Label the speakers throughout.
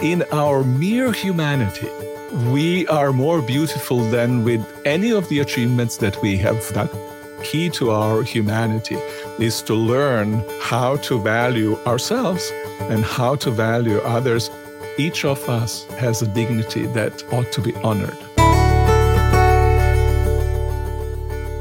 Speaker 1: in our mere humanity, we are more beautiful than with any of the achievements that we have done. Key to our humanity is to learn how to value ourselves and how to value others. Each of us has a dignity that ought to be honored.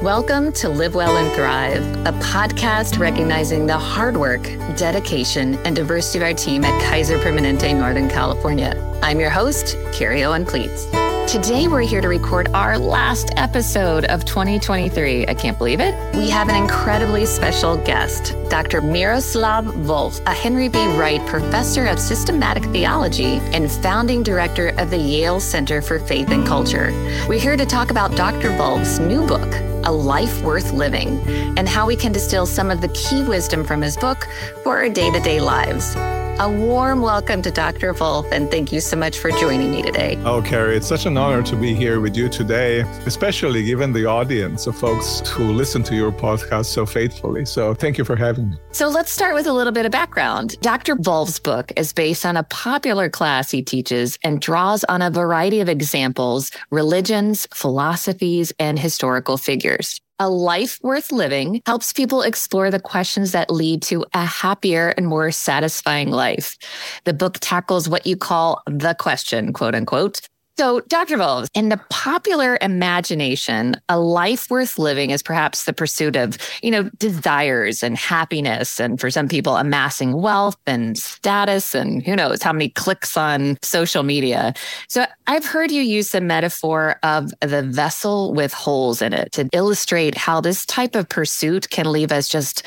Speaker 2: Welcome to Live Well and Thrive, a podcast recognizing the hard work, dedication, and diversity of our team at Kaiser Permanente Northern California. I'm your host, Carrie Owen Plietz. Today, we're here to record our last episode of 2023. I can't believe it. We have an incredibly special guest, Dr. Miroslav Volf, a Henry B. Wright Professor of Systematic Theology and founding director of the Yale Center for Faith and Culture. We're here to talk about Dr. Volf's new book, A Life Worth Living, and how we can distill some of the key wisdom from his book for our day to day lives. A warm welcome to Dr. Volf, and thank you so much for joining me today.
Speaker 1: Oh, Carrie, it's such an honor to be here with you today, especially given the audience of folks who listen to your podcast so faithfully. So thank you for having me.
Speaker 2: So let's start with a little bit of background. Dr. Volf's book is based on a popular class he teaches and draws on a variety of examples, religions, philosophies, and historical figures. A Life Worth Living helps people explore the questions that lead to a happier and more satisfying life. The book tackles what you call the question, quote unquote, so, Dr. Volf, in the popular imagination, a life worth living is perhaps the pursuit of, you know, desires and happiness. And for some people, amassing wealth and status and who knows how many clicks on social media. So, I've heard you use the metaphor of the vessel with holes in it to illustrate how this type of pursuit can leave us just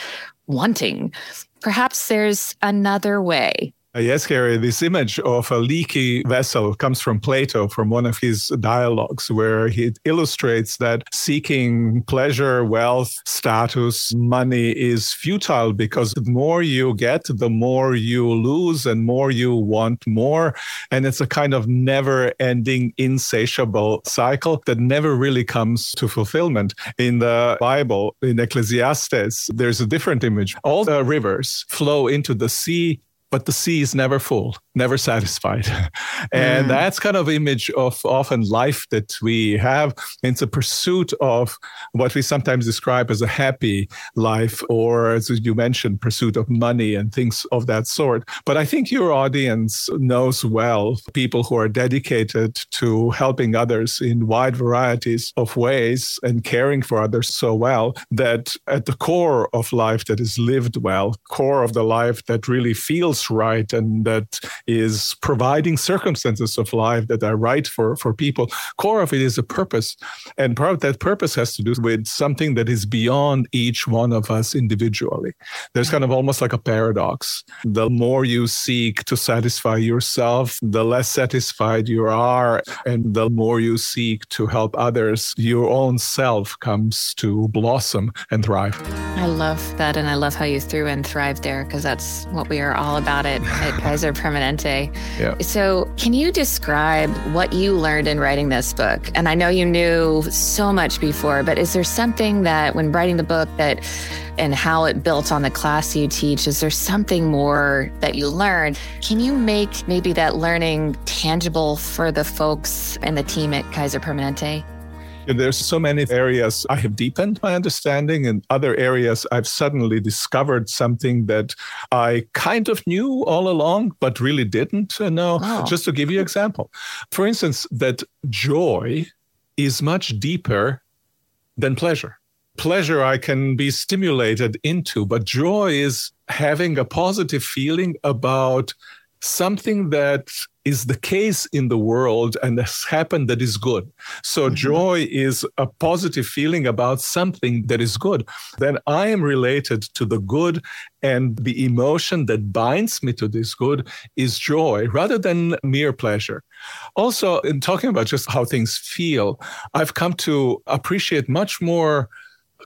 Speaker 2: wanting. Perhaps there's another way
Speaker 1: Uh, yes, Carrie, this image of a leaky vessel comes from Plato, from one of his dialogues, where he illustrates that seeking pleasure, wealth, status, money is futile because the more you get, the more you lose and more you want more. And it's a kind of never ending, insatiable cycle that never really comes to fulfillment. In the Bible, in Ecclesiastes, there's a different image. All the rivers flow into the sea but the sea is never full, never satisfied. and mm. that's kind of image of often life that we have. It's a pursuit of what we sometimes describe as a happy life, or as you mentioned, pursuit of money and things of that sort. But I think your audience knows well people who are dedicated to helping others in wide varieties of ways and caring for others so well that at the core of life that is lived well, core of the life that really feels feels right and that is providing circumstances of life that are right for, for people. Core of it is a purpose. And part of that purpose has to do with something that is beyond each one of us individually. There's kind of almost like a paradox. The more you seek to satisfy yourself, the less satisfied you are. And the more you seek to help others, your own self comes to blossom and thrive.
Speaker 2: I love that. And I love how you threw in thrive there because that's what we are all about about it at Kaiser Permanente. Yeah. So, can you describe what you learned in writing this book? And I know you knew so much before, but is there something that when writing the book that and how it built on the class you teach, is there something more that you learned? Can you make maybe that learning tangible for the folks and the team at Kaiser Permanente?
Speaker 1: There's so many areas I have deepened my understanding, and other areas I've suddenly discovered something that I kind of knew all along, but really didn't know. Oh. Just to give you an example, for instance, that joy is much deeper than pleasure. Pleasure I can be stimulated into, but joy is having a positive feeling about something that is the case in the world and has happened that is good. So mm-hmm. joy is a positive feeling about something that is good. Then I am related to the good and the emotion that binds me to this good is joy rather than mere pleasure. Also, in talking about just how things feel, I've come to appreciate much more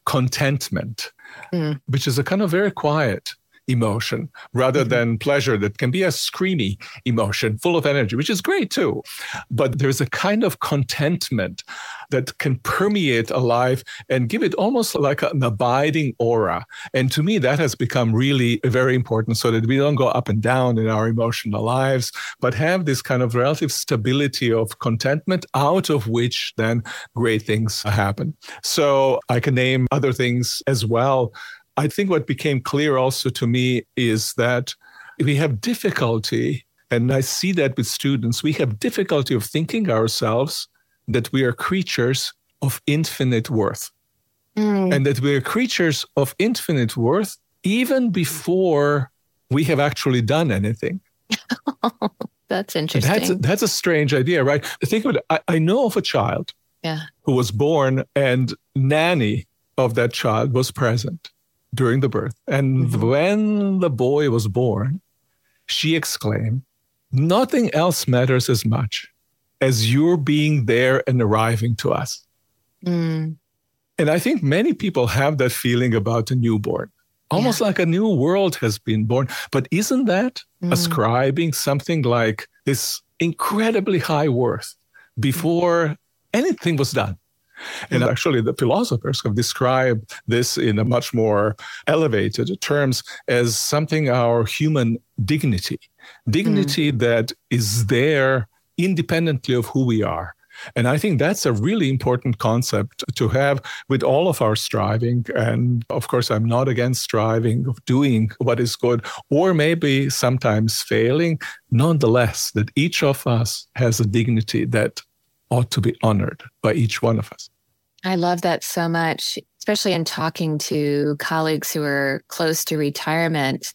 Speaker 1: contentment, mm. which is a kind of very quiet emotion rather mm-hmm. than pleasure that can be a screamy emotion full of energy, which is great too. But there's a kind of contentment that can permeate a life and give it almost like an abiding aura. And to me, that has become really very important so that we don't go up and down in our emotional lives, but have this kind of relative stability of contentment out of which then great things happen. So I can name other things as well I think what became clear also to me is that we have difficulty, and I see that with students, we have difficulty of thinking ourselves that we are creatures of infinite worth. Mm. And that we're creatures of infinite worth even before we have actually done anything.
Speaker 2: that's interesting.
Speaker 1: That's a, that's a strange idea, right? Think of it. I, I know of a child
Speaker 2: yeah.
Speaker 1: who was born, and nanny of that child was present during the birth. And mm-hmm. when the boy was born, she exclaimed, Nothing else matters as much as your being there and arriving to us. Mm. And I think many people have that feeling about a newborn, almost yeah. like a new world has been born. But isn't that mm. ascribing something like this incredibly high worth before anything was done? And actually, the philosophers have described this in a much more elevated terms as something our human dignity, dignity mm. that is there independently of who we are. And I think that's a really important concept to have with all of our striving. And of course, I'm not against striving, of doing what is good, or maybe sometimes failing. Nonetheless, that each of us has a dignity that ought to be honored by each one of us.
Speaker 2: I love that so much, especially in talking to colleagues who are close to retirement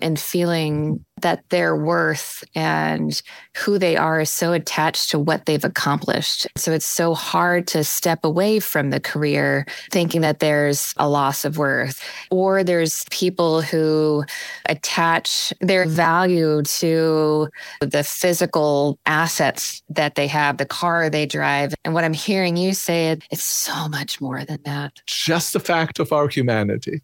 Speaker 2: and feeling that their worth and who they are is so attached to what they've accomplished. So it's so hard to step away from the career thinking that there's a loss of worth. Or there's people who attach their value to the physical assets that they have, the car they drive. And what I'm hearing you say, it's so much more than that.
Speaker 1: Just the fact of our humanity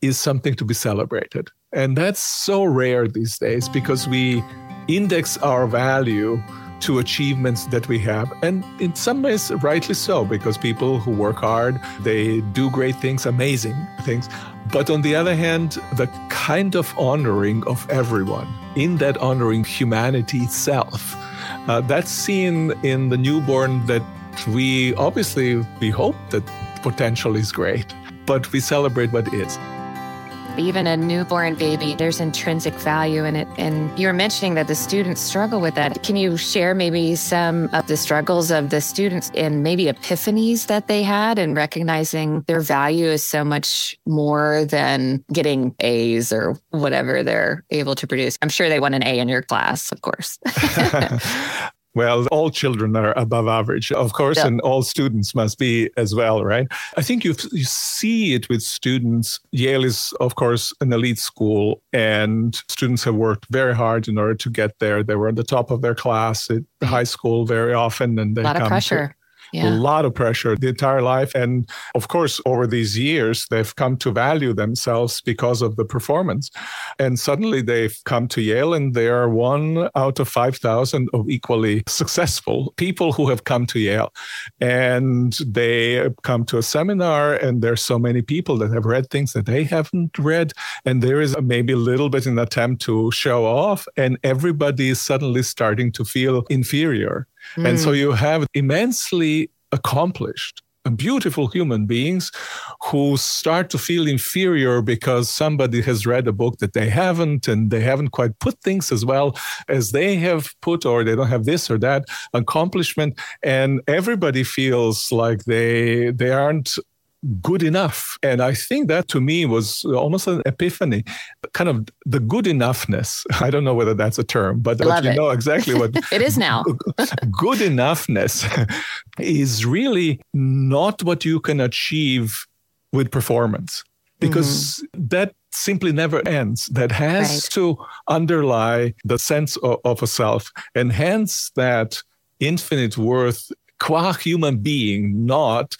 Speaker 1: is something to be celebrated. And that's so rare these days because we index our value to achievements that we have. And in some ways, rightly so, because people who work hard, they do great things, amazing things. But on the other hand, the kind of honoring of everyone, in that honoring humanity itself, uh, that's seen in the newborn that we obviously we hope that potential is great, but we celebrate what is
Speaker 2: even a newborn baby, there's intrinsic value in it. And you're mentioning that the students struggle with that. Can you share maybe some of the struggles of the students and maybe epiphanies that they had and recognizing their value is so much more than getting A's or whatever they're able to produce? I'm sure they want an A in your class, of course.
Speaker 1: Well, all children are above average, of course, yeah. and all students must be as well, right? I think you you see it with students. Yale is, of course, an elite school, and students have worked very hard in order to get there. They were at the top of their class at high school very often, and they
Speaker 2: a lot of pressure.
Speaker 1: To, yeah. a lot of pressure the entire life. And of course, over these years, they've come to value themselves because of the performance. And suddenly they've come to Yale and they are one out of 5,000 of equally successful people who have come to Yale. And they come to a seminar, and there's so many people that have read things that they haven't read. And there is maybe a little bit an attempt to show off, and everybody is suddenly starting to feel inferior. Mm. And so mm. you have immensely accomplished and beautiful human beings who start to feel inferior because somebody has read a book that they haven't and they haven't quite put things as well as they have put or they don't have this or that accomplishment and everybody feels like they they aren't good enough. And I think that to me was almost an epiphany, kind of the good enoughness. I don't know whether that's a term, but, but you it. know exactly what
Speaker 2: it is now.
Speaker 1: good enoughness is really not what you can achieve with performance because mm-hmm. that simply never ends. That has right. to underlie the sense of, of a self, and hence that infinite worth qua human being, not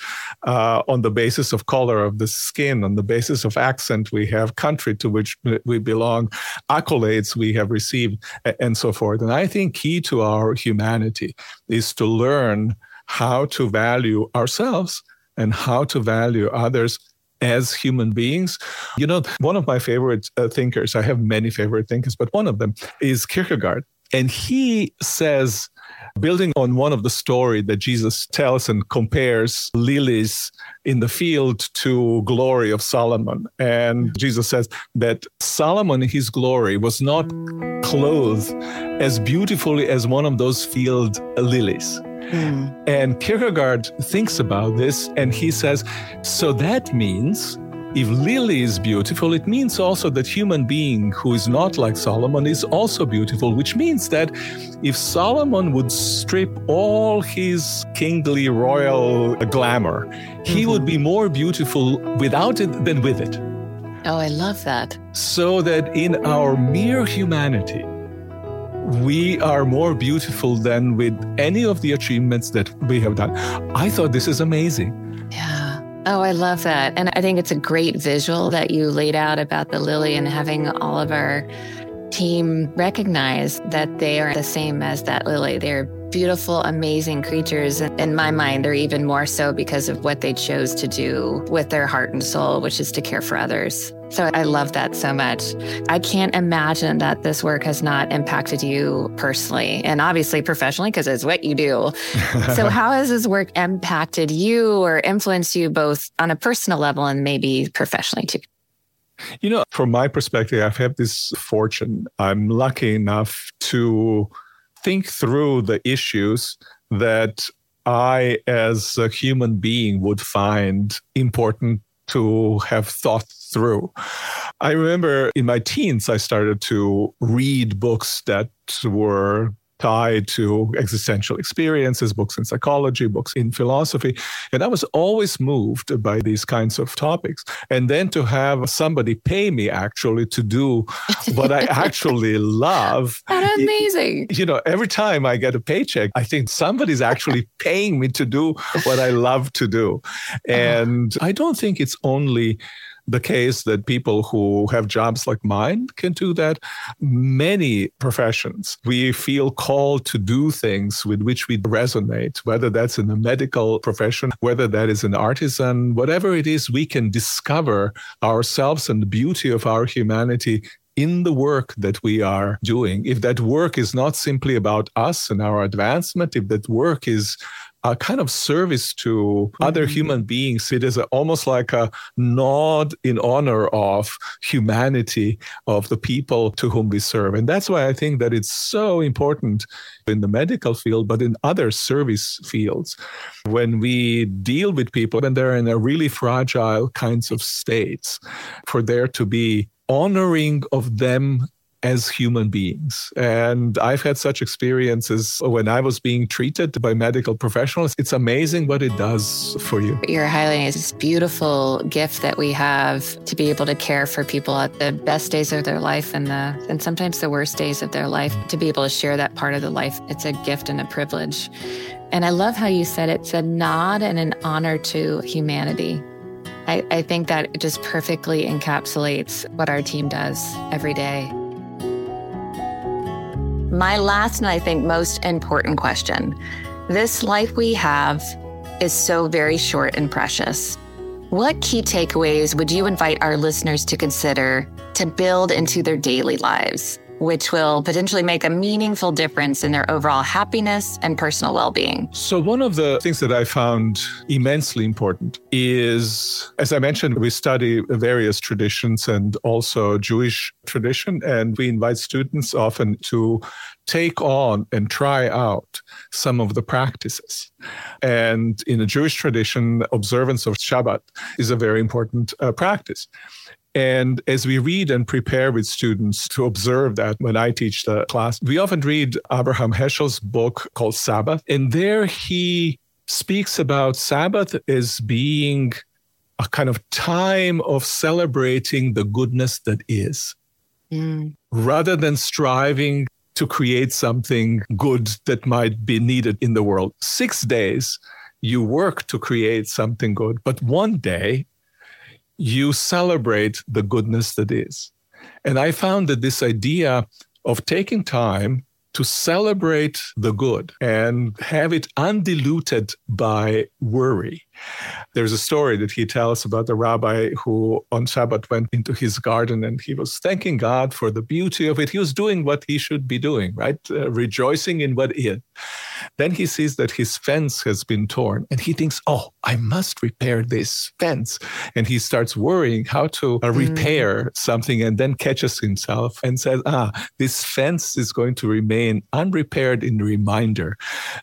Speaker 1: uh, on the basis of color of the skin, on the basis of accent we have, country to which we belong, accolades we have received, and so forth. And I think key to our humanity is to learn how to value ourselves and how to value others as human beings. You know, one of my favorite uh, thinkers, I have many favorite thinkers, but one of them is Kierkegaard. And he says, building on one of the story that Jesus tells and compares lilies in the field to glory of Solomon. And Jesus says that Solomon, his glory, was not clothed as beautifully as one of those field lilies. Mm. And Kierkegaard thinks about this and he says, so that means if Lily is beautiful, it means also that human being who is not like Solomon is also beautiful, which means that if Solomon would strip all his kingly royal glamour, he mm-hmm. would be more beautiful without it than with it.
Speaker 2: Oh, I love that.
Speaker 1: So that in our mere humanity, we are more beautiful than with any of the achievements that we have done. I thought this is amazing.
Speaker 2: Yeah. Oh, I love that. And I think it's a great visual that you laid out about the lily and having all of our team recognize that they are the same as that lily. They're beautiful, amazing creatures. And in my mind, they're even more so because of what they chose to do with their heart and soul, which is to care for others. So I love that so much. I can't imagine that this work has not impacted you personally and obviously professionally because it's what you do. so, how has this work impacted you or influenced you both on a personal level and maybe professionally too?
Speaker 1: You know, from my perspective, I've had this fortune. I'm lucky enough to think through the issues that I, as a human being, would find important to have thought through. I remember in my teens, I started to read books that were tied to existential experiences, books in psychology, books in philosophy. And I was always moved by these kinds of topics. And then to have somebody pay me actually to do what I actually love.
Speaker 2: That's amazing.
Speaker 1: You know, every time I get a paycheck, I think somebody's actually paying me to do what I love to do. Uh-huh. And I don't think it's only the case that people who have jobs like mine can do that. Many professions, we feel called to do things with which we resonate, whether that's in the medical profession, whether that is an artisan, whatever it is, we can discover ourselves and the beauty of our humanity in the work that we are doing. If that work is not simply about us and our advancement, if that work is a kind of service to other mm-hmm. human beings. It is a, almost like a nod in honor of humanity of the people to whom we serve. And that's why I think that it's so important in the medical field, but in other service fields. When we deal with people and they're in a really fragile kinds of states, for there to be honoring of them as human beings. And I've had such experiences when I was being treated by medical professionals. It's amazing what it does for you.
Speaker 2: You're highlighting this beautiful gift that we have to be able to care for people at the best days of their life and the and sometimes the worst days of their life. To be able to share that part of the life, it's a gift and a privilege. And I love how you said it's a nod and an honor to humanity. I, I think that just perfectly encapsulates what our team does every day. My last and I think most important question this life we have is so very short and precious. What key takeaways would you invite our listeners to consider to build into their daily lives? Which will potentially make a meaningful difference in their overall happiness and personal well being.
Speaker 1: So, one of the things that I found immensely important is, as I mentioned, we study various traditions and also Jewish tradition, and we invite students often to take on and try out some of the practices. And in the Jewish tradition, observance of Shabbat is a very important uh, practice. And as we read and prepare with students to observe that when I teach the class, we often read Abraham Heschel's book called Sabbath. And there he speaks about Sabbath as being a kind of time of celebrating the goodness that is, mm. rather than striving to create something good that might be needed in the world. Six days, you work to create something good, but one day, you celebrate the goodness that is. And I found that this idea of taking time to celebrate the good and have it undiluted by worry. There's a story that he tells about the rabbi who on Shabbat went into his garden and he was thanking God for the beauty of it. He was doing what he should be doing, right? Uh, rejoicing in what what is. Then he sees that his fence has been torn and he thinks, oh, I must repair this fence. And he starts worrying how to uh, mm. repair mm. something and then catches himself and says, ah, this fence is going to remain unrepaired in reminder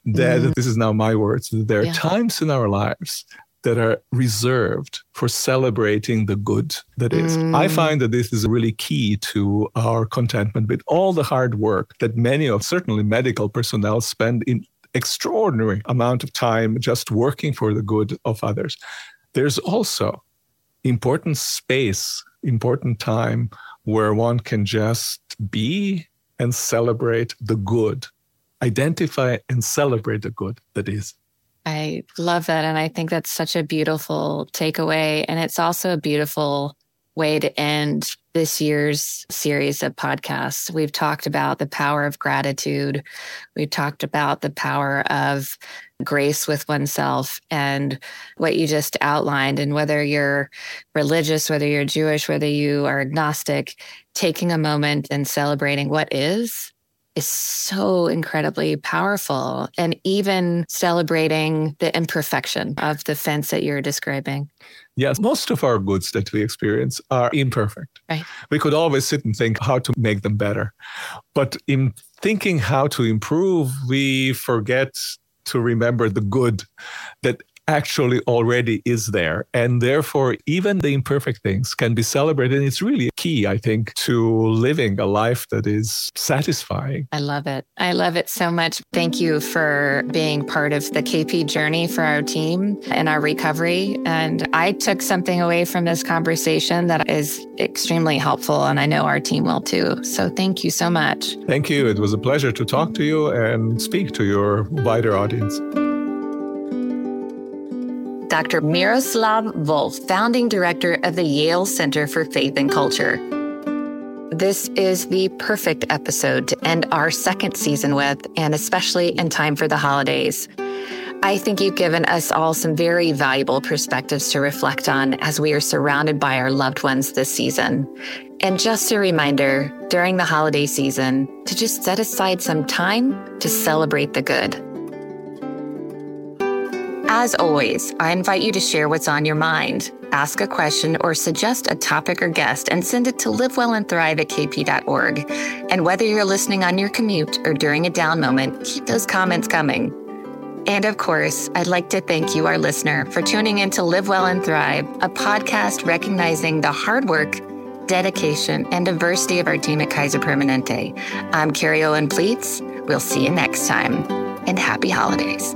Speaker 1: that mm. this is now my words. There are yeah. times in our lives that are reserved for celebrating the good that is. Mm. I find that this is really key to our contentment with all the hard work that many of certainly medical personnel spend in extraordinary amount of time just working for the good of others. There's also important space, important time where one can just be and celebrate the good, identify and celebrate the good that is.
Speaker 2: I love that. And I think that's such a beautiful takeaway. And it's also a beautiful way to end this year's series of podcasts. We've talked about the power of gratitude. We've talked about the power of grace with oneself and what you just outlined. And whether you're religious, whether you're Jewish, whether you are agnostic, taking a moment and celebrating what is is so incredibly powerful and even celebrating the imperfection of the fence that you're describing.
Speaker 1: Yes, most of our goods that we experience are imperfect.
Speaker 2: Right.
Speaker 1: We could always sit and think how to make them better. But in thinking how to improve, we forget to remember the good that actually already is there. And therefore, even the imperfect things can be celebrated. And it's really key, I think, to living a life that is satisfying.
Speaker 2: I love it. I love it so much. Thank you for being part of the KP journey for our team and our recovery. And I took something away from this conversation that is extremely helpful. And I know our team will too. So thank you so much.
Speaker 1: Thank you. It was a pleasure to talk to you and speak to your wider audience.
Speaker 2: Dr. Miroslav Volf, founding director of the Yale Center for Faith and Culture. This is the perfect episode to end our second season with, and especially in time for the holidays. I think you've given us all some very valuable perspectives to reflect on as we are surrounded by our loved ones this season. And just a reminder during the holiday season to just set aside some time to celebrate the good. As always, I invite you to share what's on your mind. Ask a question or suggest a topic or guest and send it to livewellandthrive at kp.org. And whether you're listening on your commute or during a down moment, keep those comments coming. And of course, I'd like to thank you, our listener, for tuning in to Live Well and Thrive, a podcast recognizing the hard work, dedication, and diversity of our team at Kaiser Permanente. I'm Carrie Owen Plietz. We'll see you next time, and happy holidays.